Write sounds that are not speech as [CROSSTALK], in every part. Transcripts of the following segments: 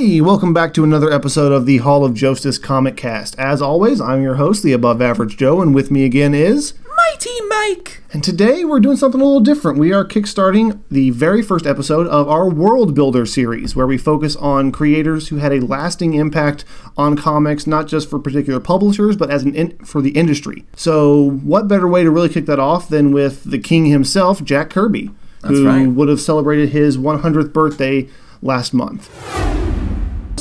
Hey, welcome back to another episode of the Hall of Justice Comic Cast. As always, I'm your host, the Above Average Joe, and with me again is. Mighty Mike! And today we're doing something a little different. We are kickstarting the very first episode of our World Builder series, where we focus on creators who had a lasting impact on comics, not just for particular publishers, but as an in- for the industry. So, what better way to really kick that off than with the king himself, Jack Kirby, who right. would have celebrated his 100th birthday last month.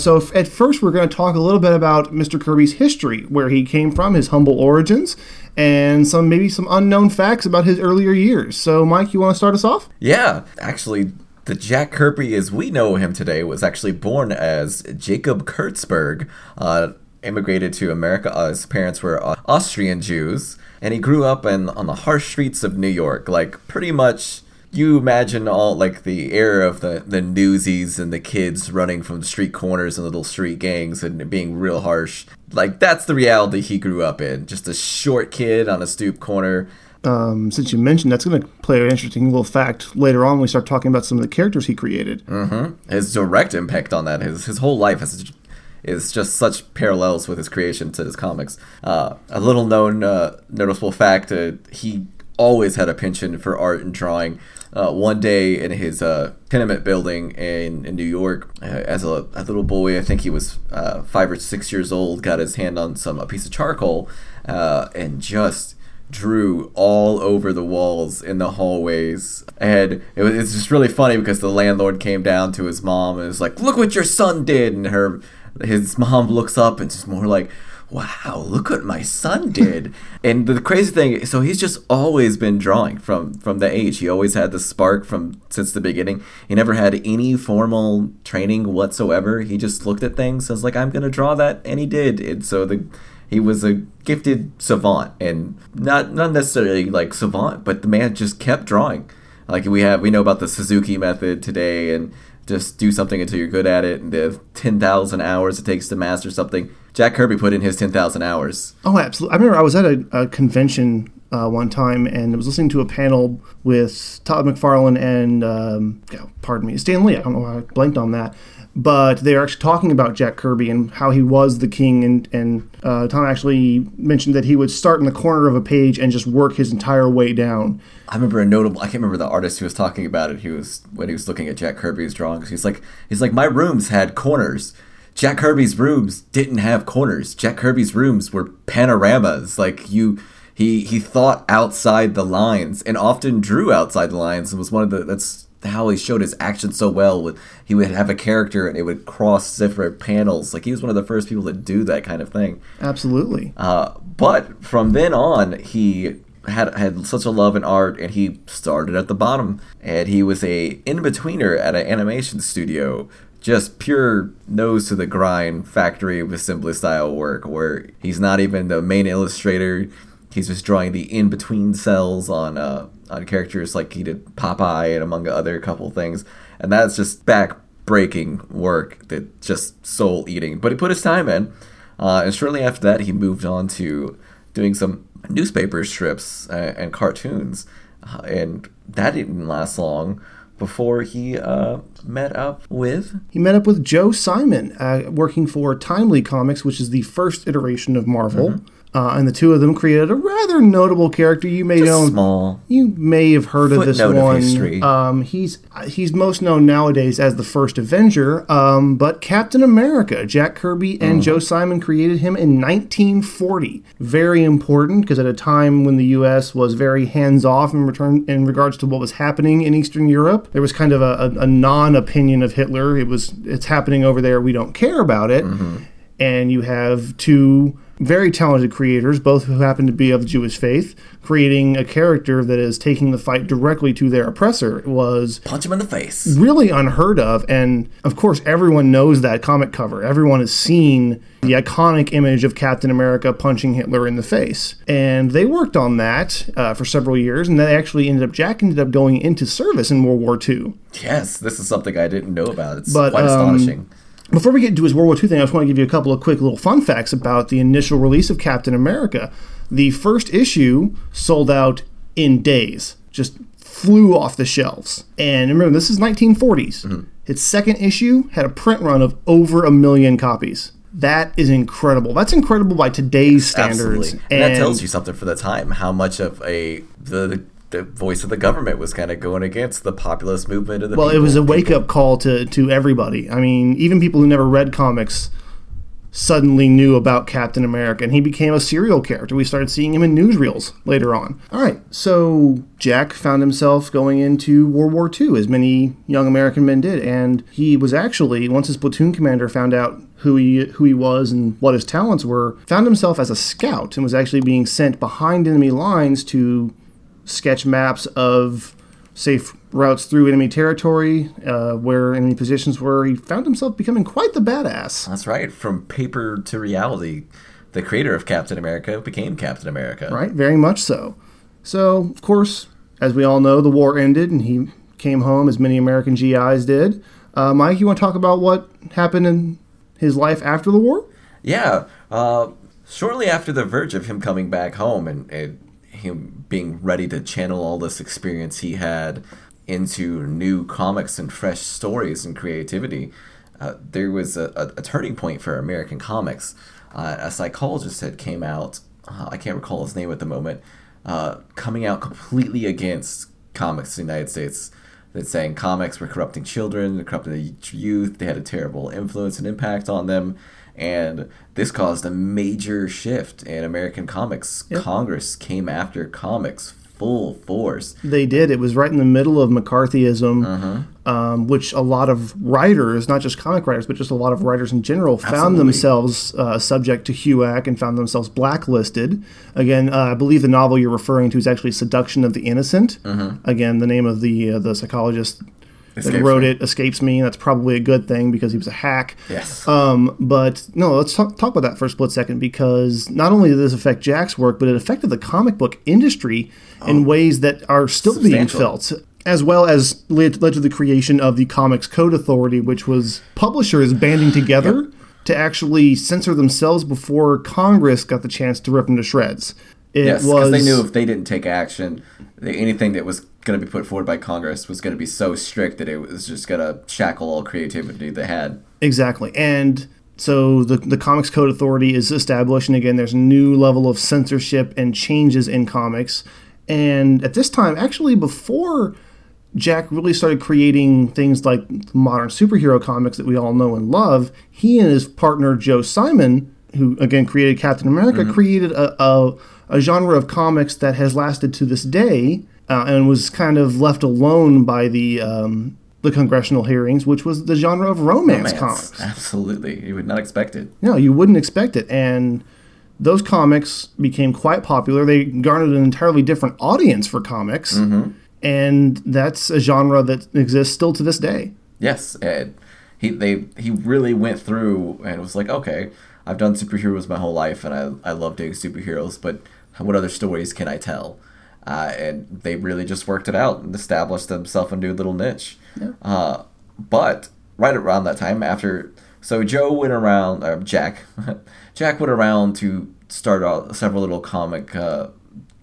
So, at first, we're going to talk a little bit about Mr. Kirby's history, where he came from, his humble origins, and some maybe some unknown facts about his earlier years. So, Mike, you want to start us off? Yeah, actually, the Jack Kirby as we know him today was actually born as Jacob Kurtzberg, uh, immigrated to America. Uh, his parents were uh, Austrian Jews, and he grew up in on the harsh streets of New York, like pretty much. You imagine all like the era of the the newsies and the kids running from street corners and little street gangs and being real harsh. Like that's the reality he grew up in. Just a short kid on a stoop corner. Um, since you mentioned that's going to play an interesting little fact later on when we start talking about some of the characters he created. his direct impact on that his his whole life has is just such parallels with his creation to his comics. Uh, a little known uh, noticeable fact: uh, he always had a penchant for art and drawing. Uh, one day in his uh, tenement building in, in New York, uh, as a, a little boy, I think he was uh, five or six years old, got his hand on some a piece of charcoal uh, and just drew all over the walls in the hallways. And it was, it's just really funny because the landlord came down to his mom and was like, "Look what your son did!" And her, his mom looks up and it's more like, "Wow, look what my son did!" [LAUGHS] and the crazy thing, so he's just always been drawing from from the age. He always had the spark from since the beginning. He never had any formal training whatsoever. He just looked at things and was like, "I'm gonna draw that," and he did. And so the he was a gifted savant and not not necessarily like savant but the man just kept drawing like we have we know about the suzuki method today and just do something until you're good at it the 10,000 hours it takes to master something jack kirby put in his 10,000 hours Oh, absolutely. I remember I was at a, a convention uh, one time and I was listening to a panel with Todd McFarlane and, um, pardon me, Stan Lee. I don't know why I blanked on that. But they are actually talking about Jack Kirby and how he was the king. And, and uh, Tom actually mentioned that he would start in the corner of a page and just work his entire way down. I remember a notable. I can't remember the artist who was talking about it. He was when he was looking at Jack Kirby's drawings. He's like, he's like, my rooms had corners. Jack Kirby's rooms didn't have corners. Jack Kirby's rooms were panoramas. Like you, he he thought outside the lines and often drew outside the lines. And was one of the that's how he showed his action so well. With he would have a character and it would cross different panels. Like he was one of the first people to do that kind of thing. Absolutely. Uh, but from then on, he had had such a love in art, and he started at the bottom. And he was a in betweener at an animation studio, just pure nose to the grind factory with assembly style work, where he's not even the main illustrator. He's just drawing the in between cels on uh, on characters like he did Popeye and among other couple things, and that's just back breaking work that just soul eating. But he put his time in. Uh, and shortly after that, he moved on to doing some newspaper strips uh, and cartoons. Uh, and that didn't last long before he uh, met up with. He met up with Joe Simon, uh, working for Timely Comics, which is the first iteration of Marvel. Uh, and the two of them created a rather notable character. You may know Small. You may have heard of this Footnote of one. Um, he's he's most known nowadays as the first Avenger, um, but Captain America, Jack Kirby and Joe Simon created him in 1940. Very important because at a time when the U.S. was very hands off in return in regards to what was happening in Eastern Europe, there was kind of a, a, a non-opinion of Hitler. It was it's happening over there. We don't care about it. Mm-hmm. And you have two very talented creators, both who happen to be of Jewish faith, creating a character that is taking the fight directly to their oppressor was Punch him in the face. really unheard of. And of course, everyone knows that comic cover. Everyone has seen the iconic image of Captain America punching Hitler in the face. And they worked on that uh, for several years, and they actually ended up, Jack ended up going into service in World War II. Yes, this is something I didn't know about. It's But, quite um, astonishing. Before we get into his World War II thing, I just want to give you a couple of quick little fun facts about the initial release of Captain America. The first issue sold out in days, just flew off the shelves. And remember, this is 1940s. Mm-hmm. Its second issue had a print run of over a million copies. That is incredible. That's incredible by today's standards. Absolutely. And, that tells you something for the time, how much of a the the voice of the government was kind of going against the populist movement of the well, people. it was a wake up call to to everybody. I mean, even people who never read comics suddenly knew about Captain America, and he became a serial character. We started seeing him in newsreels later on. All right, so Jack found himself going into World War II, as many young American men did, and he was actually once his platoon commander found out who he who he was and what his talents were, found himself as a scout and was actually being sent behind enemy lines to sketch maps of safe routes through enemy territory, uh, where enemy positions were. He found himself becoming quite the badass. That's right. From paper to reality, the creator of Captain America became Captain America. Right, very much so. So, of course, as we all know, the war ended and he came home, as many American GIs did. Uh, Mike, you want to talk about what happened in his life after the war? Yeah. Uh, shortly after the verge of him coming back home and, and him being ready to channel all this experience he had into new comics and fresh stories and creativity, uh, there was a, a, a, turning point for American comics. Uh, a psychologist had came out, uh, I can't recall his name at the moment, uh, coming out completely against comics in the United States. That saying comics were corrupting children, corrupting the youth. They had a terrible influence and impact on them, and this caused a major shift in American comics. Yep. Congress came after comics full force. They did. It was right in the middle of McCarthyism, uh-huh. um, which a lot of writers, not just comic writers, but just a lot of writers in general, Absolutely. found themselves uh, subject to HUAC and found themselves blacklisted. Again, uh, I believe the novel you're referring to is actually Seduction of the Innocent. Uh-huh. Again, the name of the uh, the psychologist that wrote me. it escapes me. That's probably a good thing because he was a hack. Yes. Um, but no, let's talk, talk about that for a split second because not only did this affect Jack's work, but it affected the comic book industry oh, in ways that are still being felt. As well as led, led to the creation of the Comics Code Authority, which was publishers banding together yep. to actually censor themselves before Congress got the chance to rip them to shreds. It yes, because they knew if they didn't take action, anything that was going to be put forward by Congress was going to be so strict that it was just going to shackle all creativity they had. Exactly. And so the, the Comics Code Authority is established, and again, there's a new level of censorship and changes in comics. And at this time, actually, before Jack really started creating things like modern superhero comics that we all know and love, he and his partner Joe Simon, who again created Captain America, mm-hmm. created a, a, a genre of comics that has lasted to this day uh, and was kind of left alone by the um, the congressional hearings, which was the genre of romance, romance, comics. Absolutely, you would not expect it. No, you wouldn't expect it, and those comics became quite popular. They garnered an entirely different audience for comics, mm-hmm. and that's a genre that exists still to this day. Yes, Ed. He they he really went through and was like, okay, I've done superheroes my whole life, and I I love doing superheroes, but what other stories can I tell? Uh, and they really just worked it out and established themselves a new little niche. Yeah. Uh, but right around that time, after so Joe went around, uh, Jack, [LAUGHS] Jack went around to start out several little comic uh,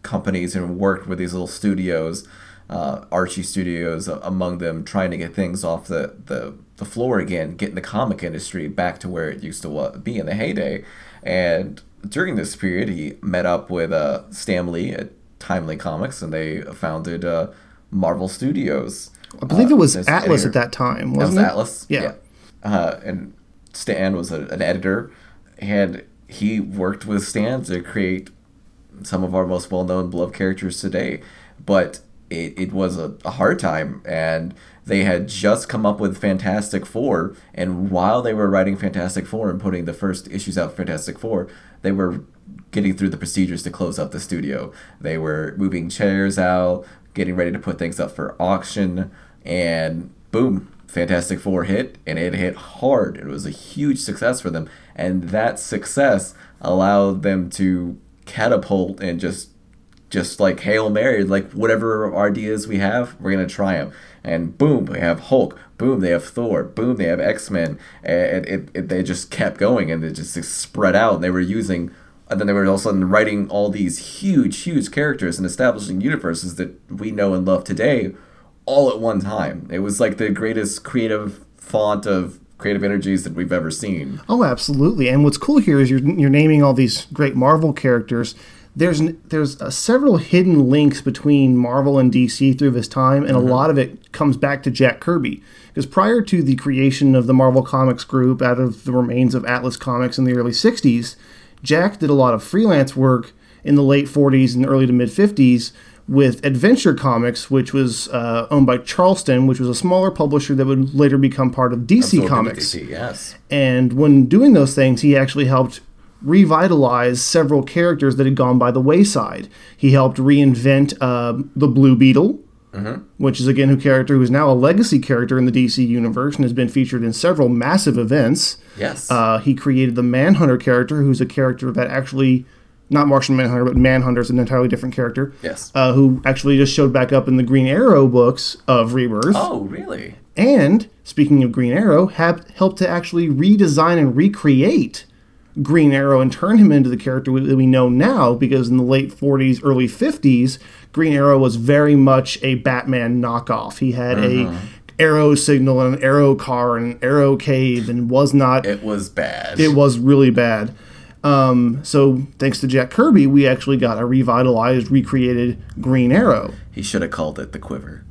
companies and worked with these little studios, uh, Archie Studios among them, trying to get things off the, the the floor again, getting the comic industry back to where it used to be in the heyday. And during this period, he met up with uh, Stan Lee at Timely Comics, and they founded uh, Marvel Studios. I believe it was uh, Atlas editor. at that time, wasn't that was it? Atlas, yeah. yeah. Uh, and Stan was a, an editor, and he worked with Stan to create some of our most well-known beloved characters today. But it, it was a, a hard time, and they had just come up with Fantastic Four, and while they were writing Fantastic Four and putting the first issues out Fantastic Four, they were getting through the procedures to close up the studio. They were moving chairs out, getting ready to put things up for auction, and boom, Fantastic Four hit, and it hit hard. It was a huge success for them, and that success allowed them to catapult and just just like hail mary like whatever ideas we have we're gonna try them and boom they have hulk boom they have thor boom they have x-men and it, it, they just kept going and it just spread out and they were using and then they were all of a sudden writing all these huge huge characters and establishing universes that we know and love today all at one time it was like the greatest creative font of creative energies that we've ever seen. Oh, absolutely. And what's cool here is you're, you're naming all these great Marvel characters. There's there's uh, several hidden links between Marvel and DC through this time, and a lot of it comes back to Jack Kirby. Because prior to the creation of the Marvel Comics group out of the remains of Atlas Comics in the early 60s, Jack did a lot of freelance work in the late 40s and early to mid 50s with Adventure Comics, which was uh, owned by Charlton, which was a smaller publisher that would later become part of DC Comics. DC, yes. And when doing those things, he actually helped revitalize several characters that had gone by the wayside. He helped reinvent uh, the Blue Beetle, which is again a character who is now a legacy character in the DC universe and has been featured in several massive events. Yes. Uh, he created the Manhunter character, who's a character that actually, not Martian Manhunter, but Manhunter is an entirely different character. Yes. Uh, who actually just showed back up in the Green Arrow books of Rebirth oh, really? and speaking of Green Arrow, have helped to actually redesign and recreate Green Arrow and turn him into the character that we know now. Because in the late 40s, early 50s, Green Arrow was very much a Batman knockoff. He had a arrow signal and an arrow car and an arrow cave, and was not. It was bad. It was really bad. Um, so thanks to Jack Kirby, we actually got a revitalized, recreated Green Arrow. he should have called it the Quiver.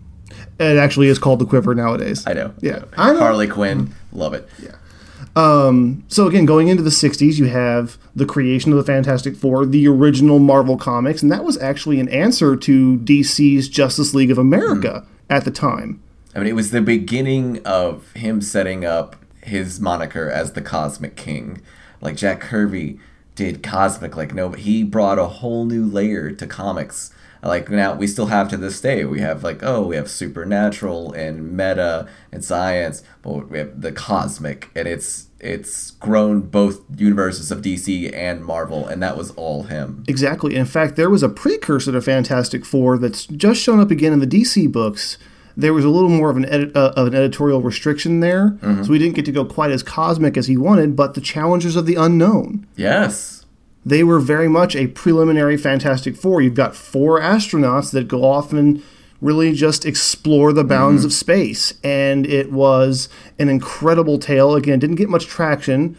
It actually is called the Quiver nowadays. I know. Yeah, I know. Harley Quinn, love it. Um, so again, going into the '60s, you have the creation of the Fantastic Four, the original Marvel comics, and that was actually an answer to DC's Justice League of America hmm. at the time. I mean, it was the beginning of him setting up his moniker as the Cosmic King. Like Jack Kirby did Cosmic like no, but he brought a whole new layer to comics. Like now we still have to this day. We have like oh, we have supernatural and meta and science, but we have the cosmic, and it's it's grown both universes of DC and Marvel, and that was all him. Exactly. In fact, there was a precursor to Fantastic Four that's just shown up again in the DC books. There was a little more of an edit, uh, of an editorial restriction there, so we didn't get to go quite as cosmic as he wanted. But the Challengers of the Unknown, Yes. They were very much a preliminary Fantastic Four. You've got four astronauts that go off and really just explore the bounds mm-hmm. of space. And it was an incredible tale. Again, didn't get much traction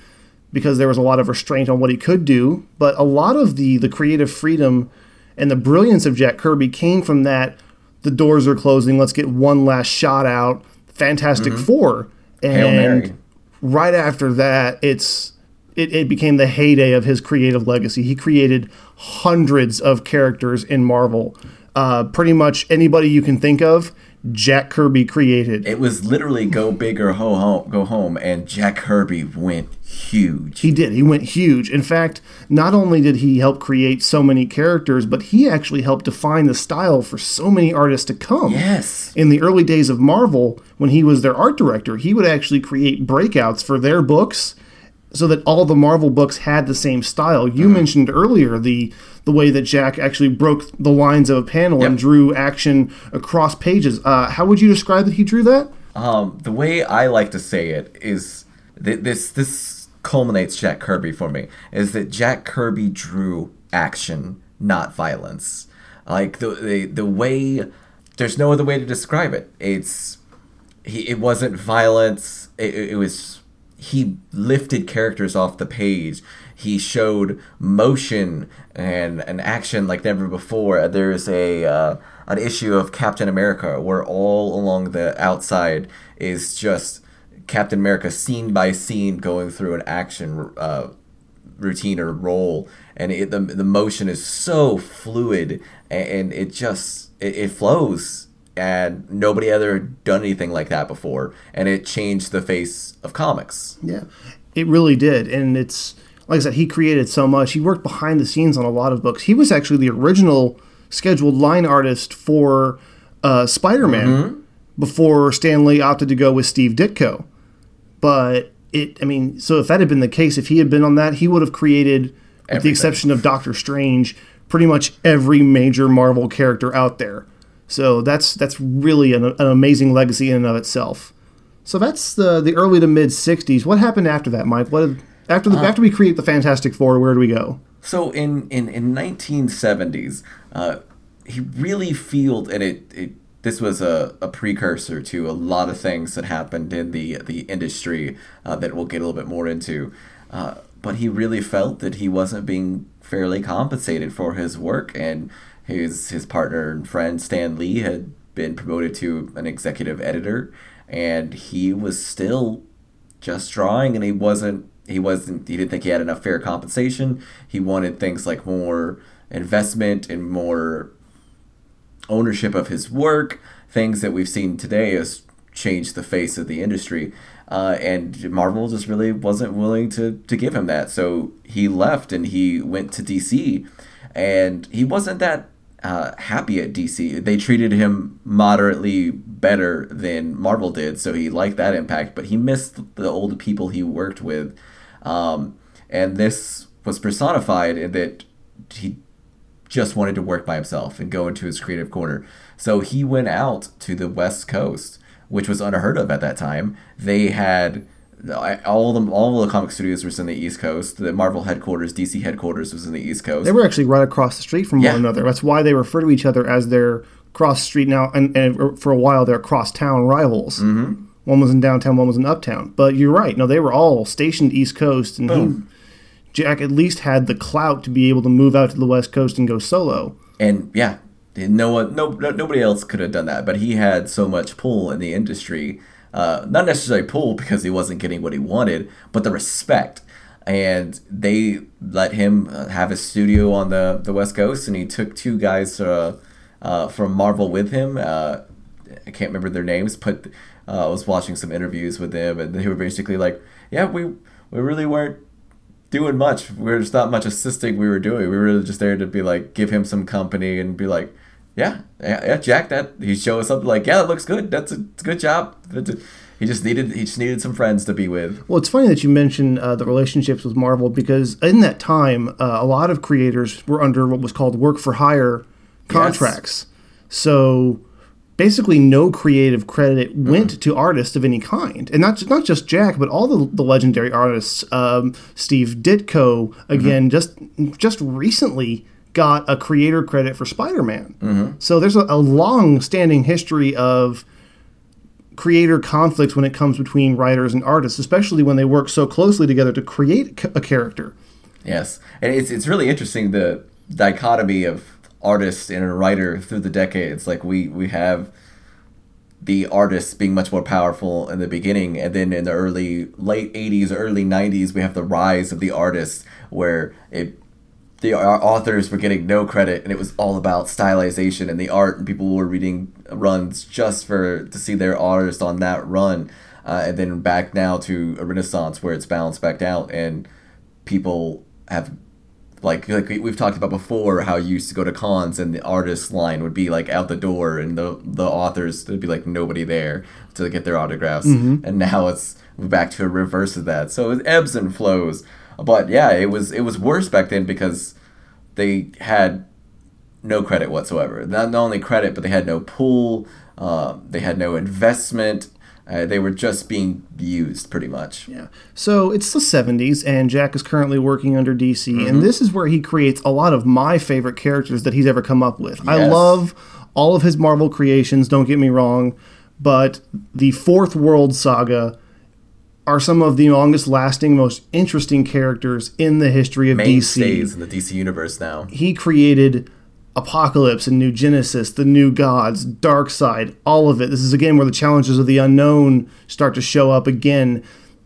because there was a lot of restraint on what he could do. But a lot of the, the creative freedom and the brilliance of Jack Kirby came from that the doors are closing, let's get one last shot out. Fantastic mm-hmm. Four. And Hail Mary. right after that, it's it, it became the heyday of his creative legacy. He created hundreds of characters in Marvel. Uh, pretty much anybody you can think of, Jack Kirby created. It was literally go big or ho home, go home, and Jack Kirby went huge. He did. He went huge. In fact, not only did he help create so many characters, but he actually helped define the style for so many artists to come. yes. In the early days of Marvel, when he was their art director, he would actually create breakouts for their books so that all the Marvel books had the same style. You mentioned earlier the the way that Jack actually broke the lines of a panel and drew action across pages. Uh, how would you describe that he drew that? Um, the way I like to say it is th- this this culminates Jack Kirby for me is that Jack Kirby drew action, not violence. Like the the, the way there's no other way to describe it. It's he it wasn't violence. It it was he lifted characters off the page. He showed motion and an action like never before. There's a uh, an issue of Captain America where all along the outside is just Captain America scene by scene going through an action uh, routine or role, and it, the the motion is so fluid and, and it just it, it flows and nobody ever done anything like that before and it changed the face of comics Yeah, it really did, and it's like I said, he created so much. He worked behind the scenes on a lot of books. He was actually the original scheduled line artist for uh, Spider-Man before Stan Lee opted to go with Steve Ditko. But it, I mean, so if that had been the case, if he had been on that, he would have created, with the exception of Doctor Strange, pretty much every major Marvel character out there. So that's that's really an, an amazing legacy in and of itself. So that's the the early to mid '60s. What happened after that, Mike? What after the, after we create the Fantastic Four? Where do we go? so in in in 1970s uh he really fueled and it it this was a, a precursor to a lot of things that happened in the the industry uh, that we'll get a little bit more into. Uh, but he really felt that he wasn't being fairly compensated for his work, and his his partner and friend Stan Lee had been promoted to an executive editor, and he was still just drawing, and he wasn't he wasn't he didn't think he had enough fair compensation. He wanted things like more investment and more ownership of his work, things that we've seen today has changed the face of the industry. Uh, and Marvel just really wasn't willing to, to give him that. So he left and he went to DC. And he wasn't that uh, happy at DC. They treated him moderately better than Marvel did. So he liked that impact. But he missed the old people he worked with. Um, and this was personified in that he just wanted to work by himself and go into his creative corner. So he went out to the West Coast, which was unheard of at that time. They had all the all the comic studios were in the East Coast. The Marvel headquarters, DC headquarters, was in the East Coast. They were actually right across the street from Yeah. one another. That's why they refer to each other as their cross street now, and, and for a while they're cross town rivals. Mm-hmm. One was in downtown, one was in uptown. But you're right. No, they were all stationed East Coast, and he, Jack at least had the clout to be able to move out to the West Coast and go solo. and yeah, no one, no, no, nobody else could have done that. But he had so much pull in the industry, uh, not necessarily pull because he wasn't getting what he wanted, but the respect. And they let him uh, have his studio on the the West Coast, and he took two guys uh, uh, from Marvel with him. Uh, I can't remember their names, but uh, I was watching some interviews with them, and they were basically like, "Yeah, we we really weren't doing much. We were just not much assisting we were doing. We were just there to be like give him some company and be like, yeah, yeah, yeah Jack, that he show us something like, yeah, that looks good. That's a, a good job. A- he just needed he just needed some friends to be with. Well, it's funny that you mention uh, the relationships with Marvel because in that time, uh, a lot of creators were under what was called work for hire contracts. So basically, no creative credit went to artists of any kind, and not not just Jack, but all the, the legendary artists. Um, Steve Ditko, again, just just recently got a creator credit for Spider-Man. Mm-hmm. So there's a, a long-standing history of creator conflicts when it comes between writers and artists, especially when they work so closely together to create a character. Yes, and it's it's really interesting the dichotomy of artist and a writer through the decades. Like we we have the artists being much more powerful in the beginning, and then in the early late '80s, early '90s, we have the rise of the artists where it the au- authors were getting no credit and it was all about stylization and the art and people were reading runs just for to see their artist on that run uh, and then back now to a renaissance where it's balanced back out and people have like like we- we've talked about before how you used to go to cons and the artist line would be like out the door and the the authors there'd be like nobody there to get their autographs. And now it's back to a reverse of that. So it ebbs and flows but yeah it was it was worse back then because they had no credit whatsoever. Not, not only credit but they had no pool uh, they had no investment. Uh, they were just being used pretty much. Yeah. So it's the 70s, and Jack is currently working under DC, and this is where he creates a lot of my favorite characters that he's ever come up with. I love all of his Marvel creations, don't get me wrong, but the Fourth World Saga are some of the longest lasting, most interesting characters in the history of DC. mainstays in the dc universe now he created Apokolips and New Genesis, the New Gods, Darkseid, all of it. This is again where the challengers of the unknown start to show up again.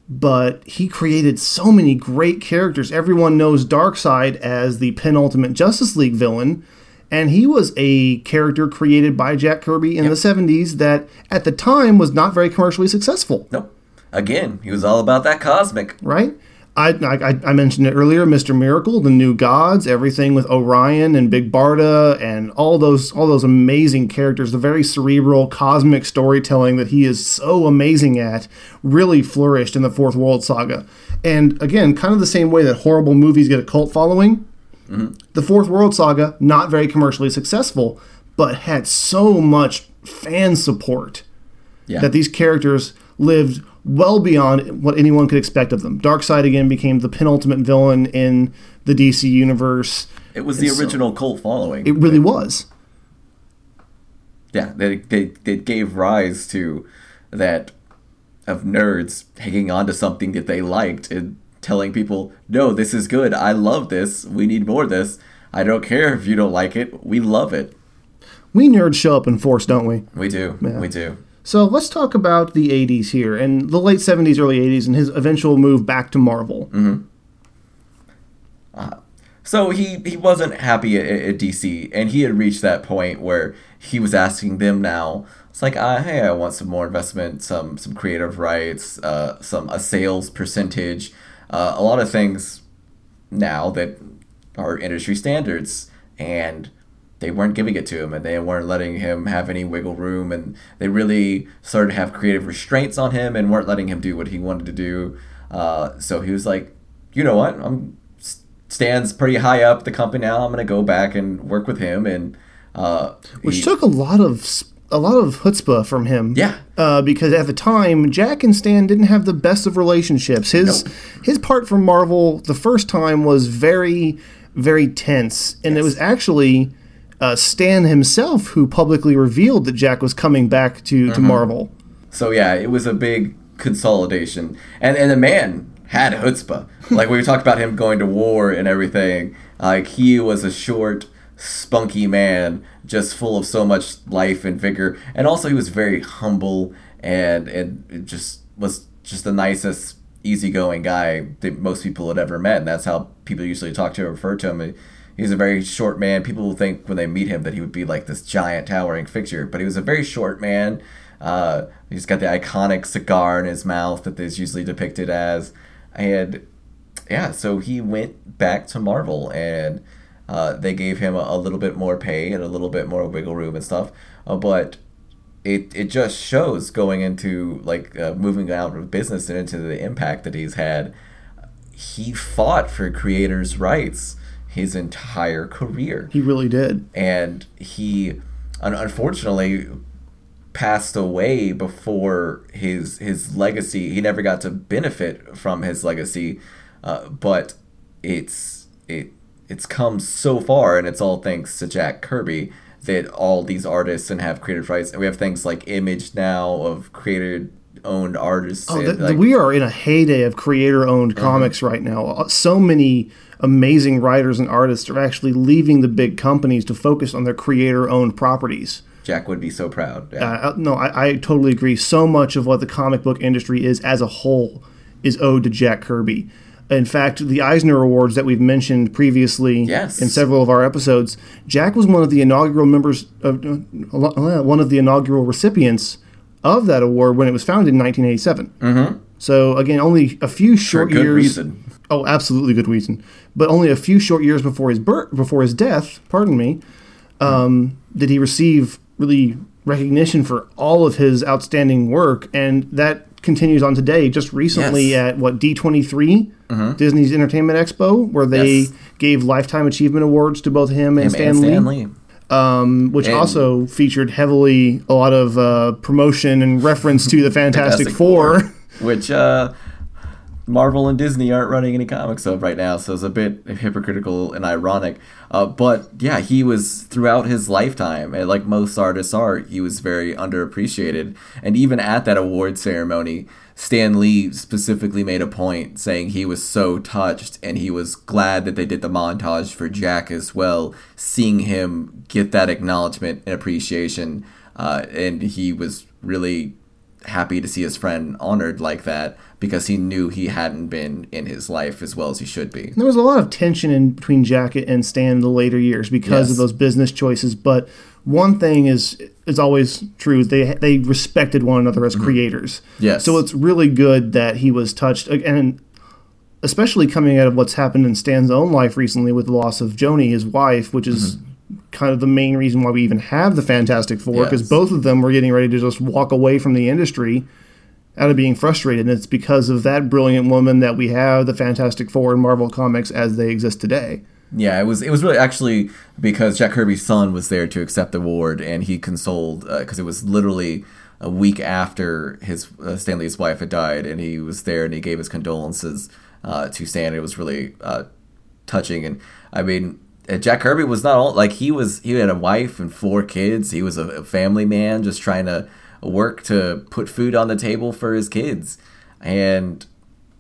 But he created so many great characters. Everyone knows Darkseid as the penultimate Justice League villain. And he was a character created by Jack Kirby in the 70s that at the time was not very commercially successful Nope. Again, he was all about that cosmic. right? I, I, I mentioned it earlier, Mr. Miracle, the New Gods, everything with Orion and Big Barda, and all those all those amazing characters. The very cerebral, cosmic storytelling that he is so amazing at really flourished in the Fourth World Saga. And again, kind of the same way that horrible movies get a cult following, mm-hmm. the Fourth World Saga not very commercially successful, but had so much fan support Yeah. that these characters lived well beyond what anyone could expect of them. Darkseid again became the penultimate villain in the DC universe. it was the and so- original cult following. It really was. yeah, they, they, they gave rise to that of nerds hanging on to something that they liked and telling people, no, this is good. I love this. We need more of this. I don't care if you don't like it. We love it. We nerds show up in force, don't we? We do. Yeah. We do. So let's talk about the 80s here and the late 70s, early 80s, and his eventual move back to Marvel. So he, he wasn't happy at, at DC, and he had reached that point where he was asking them now. It's like, uh, hey, I want some more investment, some some creative rights, uh, some a sales percentage, uh, a lot of things now that are industry standards, and they weren't giving it to him, and they weren't letting him have any wiggle room, and they really started to have creative restraints on him, and weren't letting him do what he wanted to do. Uh, so he was like, you know what, I'm stands pretty high up the company now. I'm gonna go back and work with him, and uh, Which he- took a lot of a lot of chutzpah from him. Yeah. Uh, because at the time, Jack and Stan didn't have the best of relationships. His Nope. his part from Marvel the first time was very very tense, and it was actually uh, Stan himself who publicly revealed that Jack was coming back to, Mm-hmm. to Marvel. So yeah, it was a big consolidation, and and the man had chutzpah. like we talked about him going to war and everything. Like he was a short, spunky man, just full of so much life and vigor, and also he was very humble and and it just was just the nicest, easygoing guy that most people had ever met, and that's how people usually talk to or refer to him. He's a very short man. People will think when they meet him that he would be like this giant, towering figure, but he was a very short man. Uh, he's got the iconic cigar in his mouth that is usually depicted as, and yeah, so he went back to Marvel, and uh, they gave him a, a little bit more pay and a little bit more wiggle room and stuff. Uh, but it it just shows going into like uh, moving out of business and into the impact that he's had. He fought for creators' rights his entire career He really did. and he unfortunately passed away before his his legacy he never got to benefit from his legacy uh, but it's it it's come so far and it's all thanks to Jack Kirby that all these artists and have creative rights and we have things like image now of creator owned artists Oh, the, like- we are in a heyday of creator-owned comics right now. Uh, So many amazing writers and artists are actually leaving the big companies to focus on their creator-owned properties. Jack would be so proud yeah. Uh, no, I, I totally agree. So much of what the comic book industry is as a whole is owed to Jack Kirby. In fact, the Eisner Awards that we've mentioned previously Yes. in several of our episodes, Jack was one of the inaugural members of uh, one of the inaugural recipients of that award when it was founded in 1987. Mm-hmm. So again, only a few for short good years. reason Oh, absolutely good reason. But only a few short years before his birth, before his death, pardon me, um, did he receive really recognition for all of his outstanding work, and that continues on today. Just recently Yes. at what D 23 Disney's Entertainment Expo, where they Yes. gave lifetime achievement awards to both him and, Him Stan, and Lee, Stan Lee. um, which And- also featured heavily a lot of uh, promotion and reference to the [LAUGHS] Fantastic, Fantastic Four. which uh, Marvel and Disney aren't running any comics of right now, so it's a bit hypocritical and ironic. Uh, but yeah, he was throughout his lifetime, and like most artists are, he was very underappreciated. And even at that award ceremony, Stan Lee specifically made a point saying he was so touched and he was glad that they did the montage for Jack as well, seeing him get that acknowledgement and appreciation. Uh, and he was really happy to see his friend honored like that because he knew he hadn't been in his life as well as he should be. There was a lot of tension in between Jack and Stan in the later years because Yes. of those business choices. But one thing is is always true: they they respected one another as creators. Mm-hmm. Yes. So it's really good that he was touched, and especially coming out of what's happened in Stan's own life recently with the loss of Joni, his wife, which is. Kind of the main reason why we even have the Fantastic Four, because Yes. both of them were getting ready to just walk away from the industry out of being frustrated. And it's because of that brilliant woman that we have the Fantastic Four in Marvel Comics as they exist today. Yeah, it was it was really actually because Jack Kirby's son was there to accept the award, and he consoled because it was literally a week after his uh, Stan Lee's wife had died, and he was there and he gave his condolences uh, to Stan. It was really uh, touching, and I mean, uh, Jack Kirby was not all like he was. He had a wife and four kids. He was a, family man, just trying to work to put food on the table for his kids, and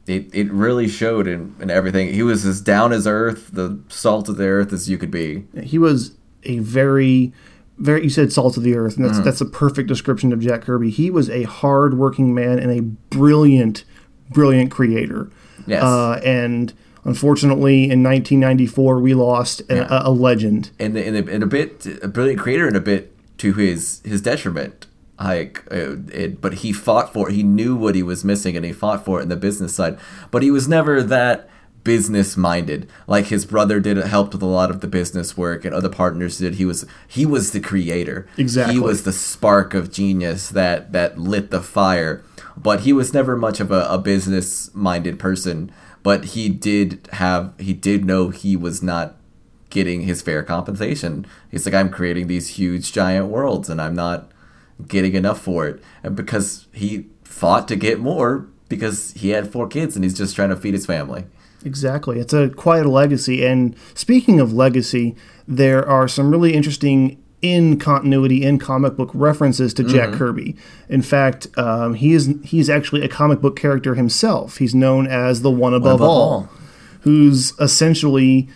it it really showed in, in everything. He was as down as earth, the salt of the earth as you could be. He was a very very you said salt of the earth and that's that's a perfect description of Jack Kirby. He was a hard-working man and a brilliant brilliant creator. Yes. Uh, and unfortunately in 1994 we lost a, Yeah. a, a legend. and in a, in a bit a brilliant creator and a bit to his his detriment. Like uh, it, but he fought for it. He knew what he was missing and he fought for it in the business side. But he was never that business minded like his brother did it helped with a lot of the business work and other partners did. He was he was the creator. Exactly. he was the spark of genius that that lit the fire. But he was never much of a, a business minded person but he did have he did know he was not getting his fair compensation. He's like, I'm creating these huge giant worlds and I'm not getting enough for it. And because he fought to get more because he had four kids and he's just trying to feed his family. Exactly. It's a quite a legacy. And speaking of legacy, there are some really interesting in continuity in comic book references to Mm-hmm. Jack Kirby. In fact, um, he is he's actually a comic book character himself. He's known as the One Above, Above all, all. who's essentially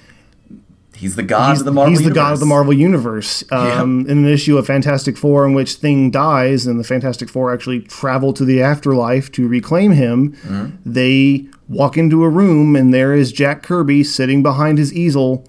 He's the god he's, of the Marvel he's the universe. god of the Marvel universe. [LAUGHS] Um, In an issue of Fantastic Four in which Thing dies, and the Fantastic Four actually travel to the afterlife to reclaim him, Mm-hmm. they walk into a room, and there is Jack Kirby sitting behind his easel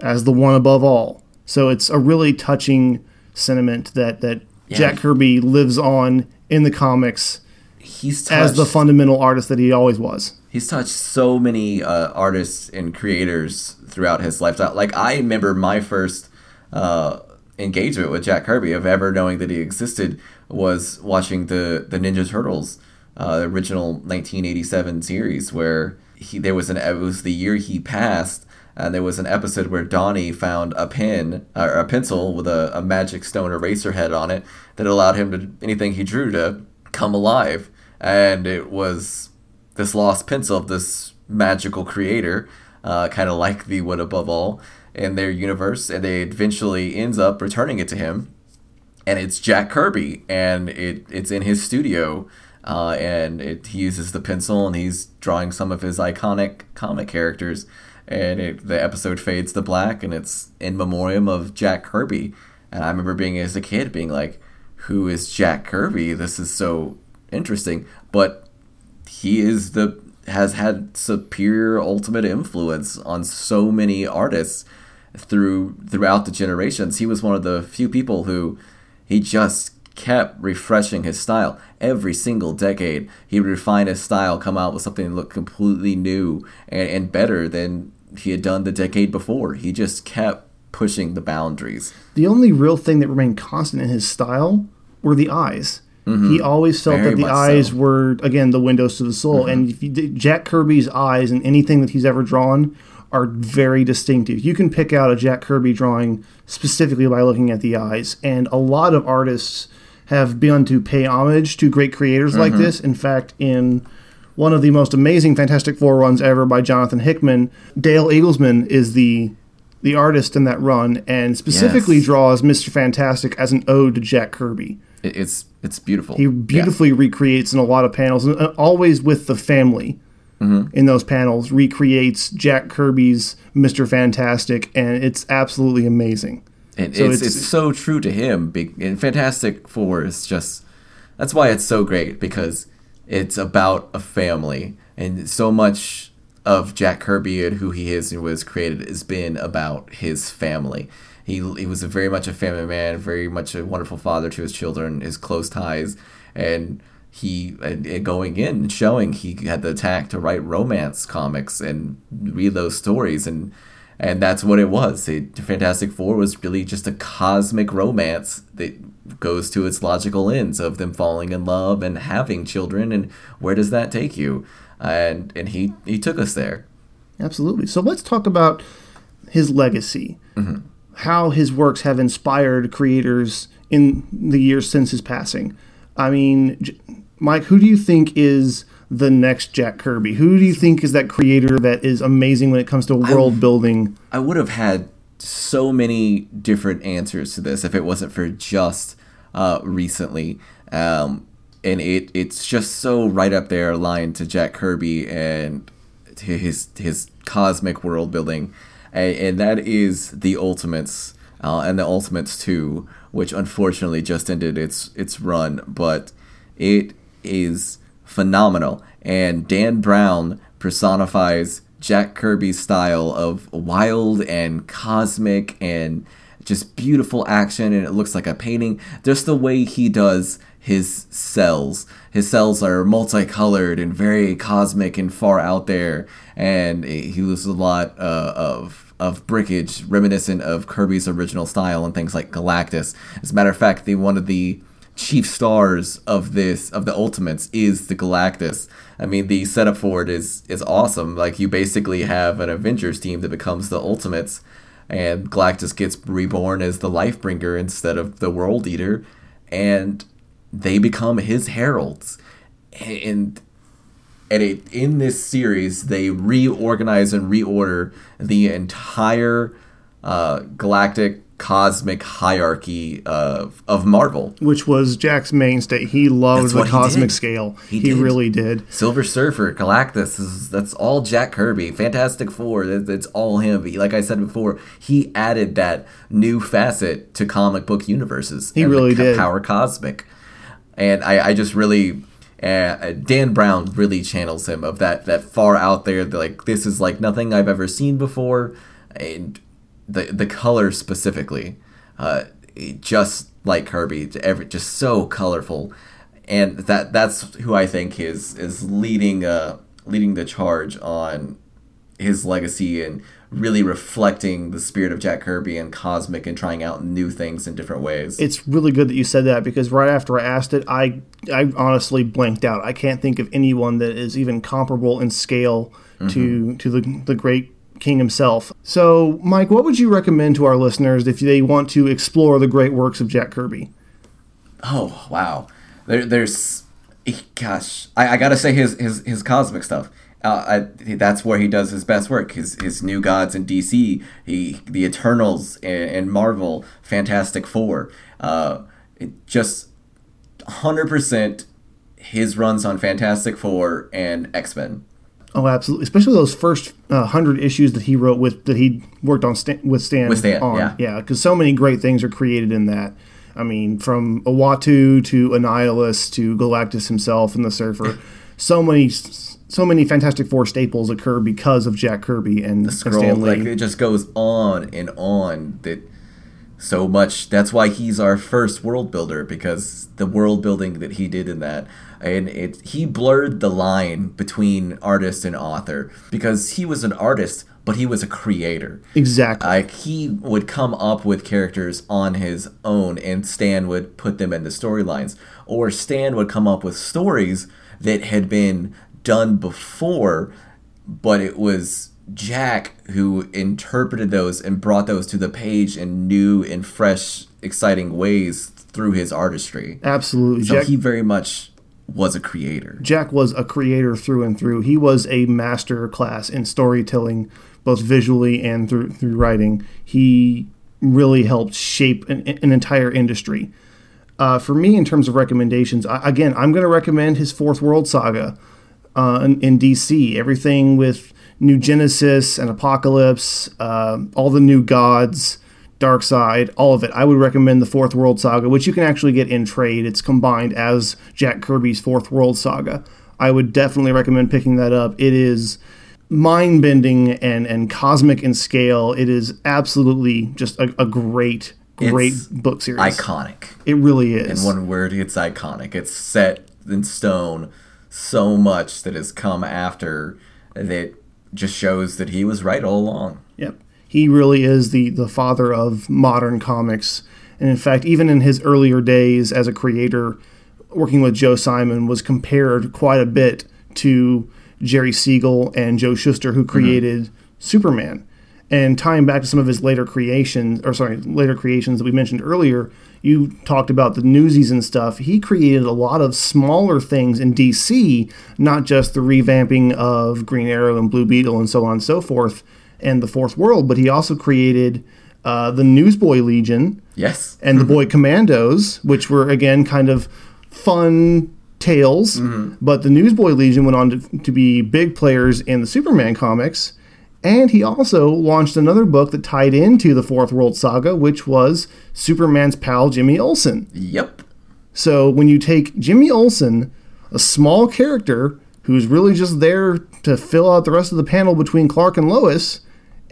as the one above all. So it's a really touching sentiment that that Jack Kirby lives on in the comics He's touched, as the fundamental artist that he always was. he's touched so many uh, artists and creators throughout his lifetime. Like I remember my first uh, engagement with Jack Kirby of ever knowing that he existed was watching the the Ninja Turtles, uh, the original 1987 series where he there was an it was the year he passed. And there was an episode where Donnie found a pen or a pencil with a, a magic stone eraser head on it that allowed him to anything he drew to come alive. And it was this lost pencil of this magical creator, uh, kind of like the What Above All in their universe, and they eventually ends up returning it to him, and it's Jack Kirby, and it it's in his studio, uh, and it, he uses the pencil and he's drawing some of his iconic comic characters, and it, the episode fades to black, and it's in memoriam of Jack Kirby, and I remember being as a kid being like, who is Jack Kirby? This is so interesting, but he is the has had superior ultimate influence on so many artists through throughout the generations. He was one of the few people who he just kept refreshing his style every single decade. He would refine his style, come out with something that looked completely new and, and better than he had done the decade before. He just kept pushing the boundaries. The only real thing that remained constant in his style were the eyes. He always felt Mm-hmm. Very that the eyes so. Mm-hmm. were again the windows to the soul, and if you Jack Kirby's eyes and anything that he's ever drawn are very distinctive. You can pick out a Jack Kirby drawing specifically by looking at the eyes, and a lot of artists have begun to pay homage to great creators like Mm-hmm. this. In fact, in one of the most amazing Fantastic Four runs ever by Jonathan Hickman, Dale Eaglesham is the the artist in that run, and specifically Yes. draws Mr. Fantastic as an ode to Jack Kirby. It's it's beautiful. He beautifully recreates in a lot of panels, and uh, always with the family Mm-hmm. in those panels, recreates Jack Kirby's Mr. Fantastic, and it's absolutely amazing. And So it's, it's- it's so true to him. And Fantastic Four is just that's why it's so great because it's about a family, and so much of Jack Kirby and who he is and was created has been about his family. He he was a very much a family man, very much a wonderful father to his children, his close ties, and he and going in and showing he had the tact to write romance comics and read those stories and and that's what it was. It, Fantastic Four was really just a cosmic romance that goes to its logical ends of them falling in love and having children, and where does that take you? And and he he took us there. Absolutely. So let's talk about his legacy, mm-hmm. how his works have inspired creators in the years since his passing. I mean, Mike, who do you think is the next Jack Kirby? Who do you think is that creator that is amazing when it comes to world building? I would have had so many different answers to this if it wasn't for just uh, recently. Um, and it it's just so right up there aligned to Jack Kirby and his his cosmic world building, and, and that is the Ultimates uh, and the Ultimates Two, which unfortunately just ended its its run, but it is phenomenal. And Dan Brown personifies Jack Kirby's style of wild and cosmic and just beautiful action, and it looks like a painting. Just the way he does his cels. His cels are multicolored and very cosmic and far out there, and he uses a lot uh, of of brickage reminiscent of Kirby's original style and things like Galactus. As a matter of fact, the one of the chief stars of this of the Ultimates is the Galactus. I mean, the setup for it is is awesome. Like you basically have an Avengers team that becomes the Ultimates, and Galactus gets reborn as the Lifebringer instead of the World Eater, and they become his heralds. And and it, in this series, they reorganize and reorder the entire uh, galactic cosmic hierarchy of of Marvel. which was Jack's mainstay. He loved the cosmic scale. He He, did. really did. Silver Surfer, Galactus, is, that's all Jack Kirby. Fantastic Four, that- that's all him. He- Like I said before, he added that new facet to comic book universes. He and really did. Power Cosmic, and I, I just really. Uh, Dan Brown really channels him of that that far out there. the, Like this is like nothing I've ever seen before, and the the color specifically, uh, just like Kirby, every just so colorful, and that that's who I think is is leading uh leading the charge on his legacy and really reflecting the spirit of Jack Kirby and cosmic and trying out new things in different ways. It's really good that you said that because right after I asked it, I I honestly blanked out. I can't think of anyone that is even comparable in scale Mm-hmm. to to the the great king himself. So, Mike, what would you recommend to our listeners if they want to explore the great works of Jack Kirby? Oh wow, there, there's, gosh, I, I gotta say his his his cosmic stuff. Uh, I, that's where he does his best work. His his new gods in DC, he the Eternals and, Marvel, Fantastic Four. Uh, just hundred percent his runs on Fantastic Four and X Men. Oh, absolutely. Especially those first uh, hundred issues that he wrote with that he worked on Stan, with Stan. With Stan, on. yeah. yeah, because so many great things are created in that. I mean, from Uatu to Annihilus to Galactus himself and the Surfer. [LAUGHS] so many, so many Fantastic Four staples occur because of Jack Kirby and, and scroll Stan Lee. like it just goes on and on that so much that's why he's our first world builder because the world building that he did in that and it he blurred the line between artist and author because he was an artist but he was a creator exactly. like he would come up with characters on his own and Stan would put them into storylines or Stan would come up with stories that had been done before but it was Jack who interpreted those and brought those to the page in new and fresh exciting ways through his artistry absolutely. so Jack, he very much was a creator Jack was a creator through and through. He was a master class in storytelling, both visually and through through writing. He really helped shape an, an entire industry. Uh, for me, in terms of recommendations, I, again, I'm going to recommend his Fourth World Saga uh, in, in DC. Everything with New Genesis and Apokolips, uh, all the new gods, Darkseid, all of it. I would recommend the Fourth World Saga, which you can actually get in trade. It's combined as Jack Kirby's Fourth World Saga. I would definitely recommend picking that up. It is mind bending and, and cosmic in scale. It is absolutely just a, a great, great It's book series. iconic It really is. in one word it's iconic it's set in stone so much that has come after that just shows that he was right all along Yep. He really is the, the father of modern comics. And in fact, even in his earlier days as a creator, working with Joe Simon was compared quite a bit to Jerry Siegel and Joe Shuster, who mm-hmm. created Superman. And tying back to some of his later creations, or sorry, later creations that we mentioned earlier, you talked about the Newsies and stuff. He created a lot of smaller things in DC, not just the revamping of Green Arrow and Blue Beetle and so on and so forth, and the Fourth World, but he also created uh, the Newsboy Legion, Yes. and the Boy [LAUGHS] Commandos, which were again kind of fun tales. But the Newsboy Legion went on to, to be big players in the Superman comics. And he also launched another book that tied into the Fourth World Saga, which was Superman's pal Jimmy Olsen. Yep. So when you take Jimmy Olsen, a small character who's really just there to fill out the rest of the panel between Clark and Lois,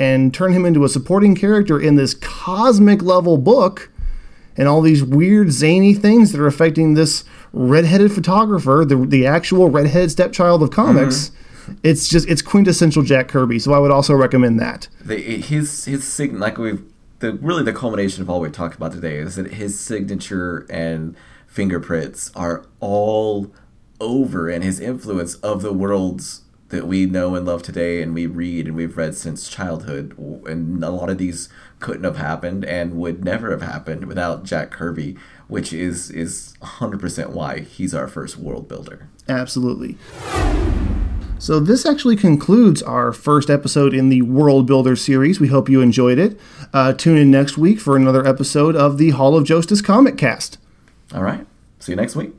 and turn him into a supporting character in this cosmic level book, and all these weird zany things that are affecting this redheaded photographer, the the actual redheaded stepchild of comics. Mm-hmm. It's just it's quintessential Jack Kirby. So I would also recommend that. the, his his sig- like we've the really the culmination of all we've talked about today is that his signature and fingerprints are all over and his influence of the worlds that we know and love today and we read and we've read since childhood and a lot of these couldn't have happened and would never have happened without Jack Kirby which is is 100% why he's our first world builder Absolutely. So, this actually concludes our first episode in the World Builder series. We hope you enjoyed it. Uh, tune in next week for another episode of the Hall of Justice Comic Cast. all right see you next week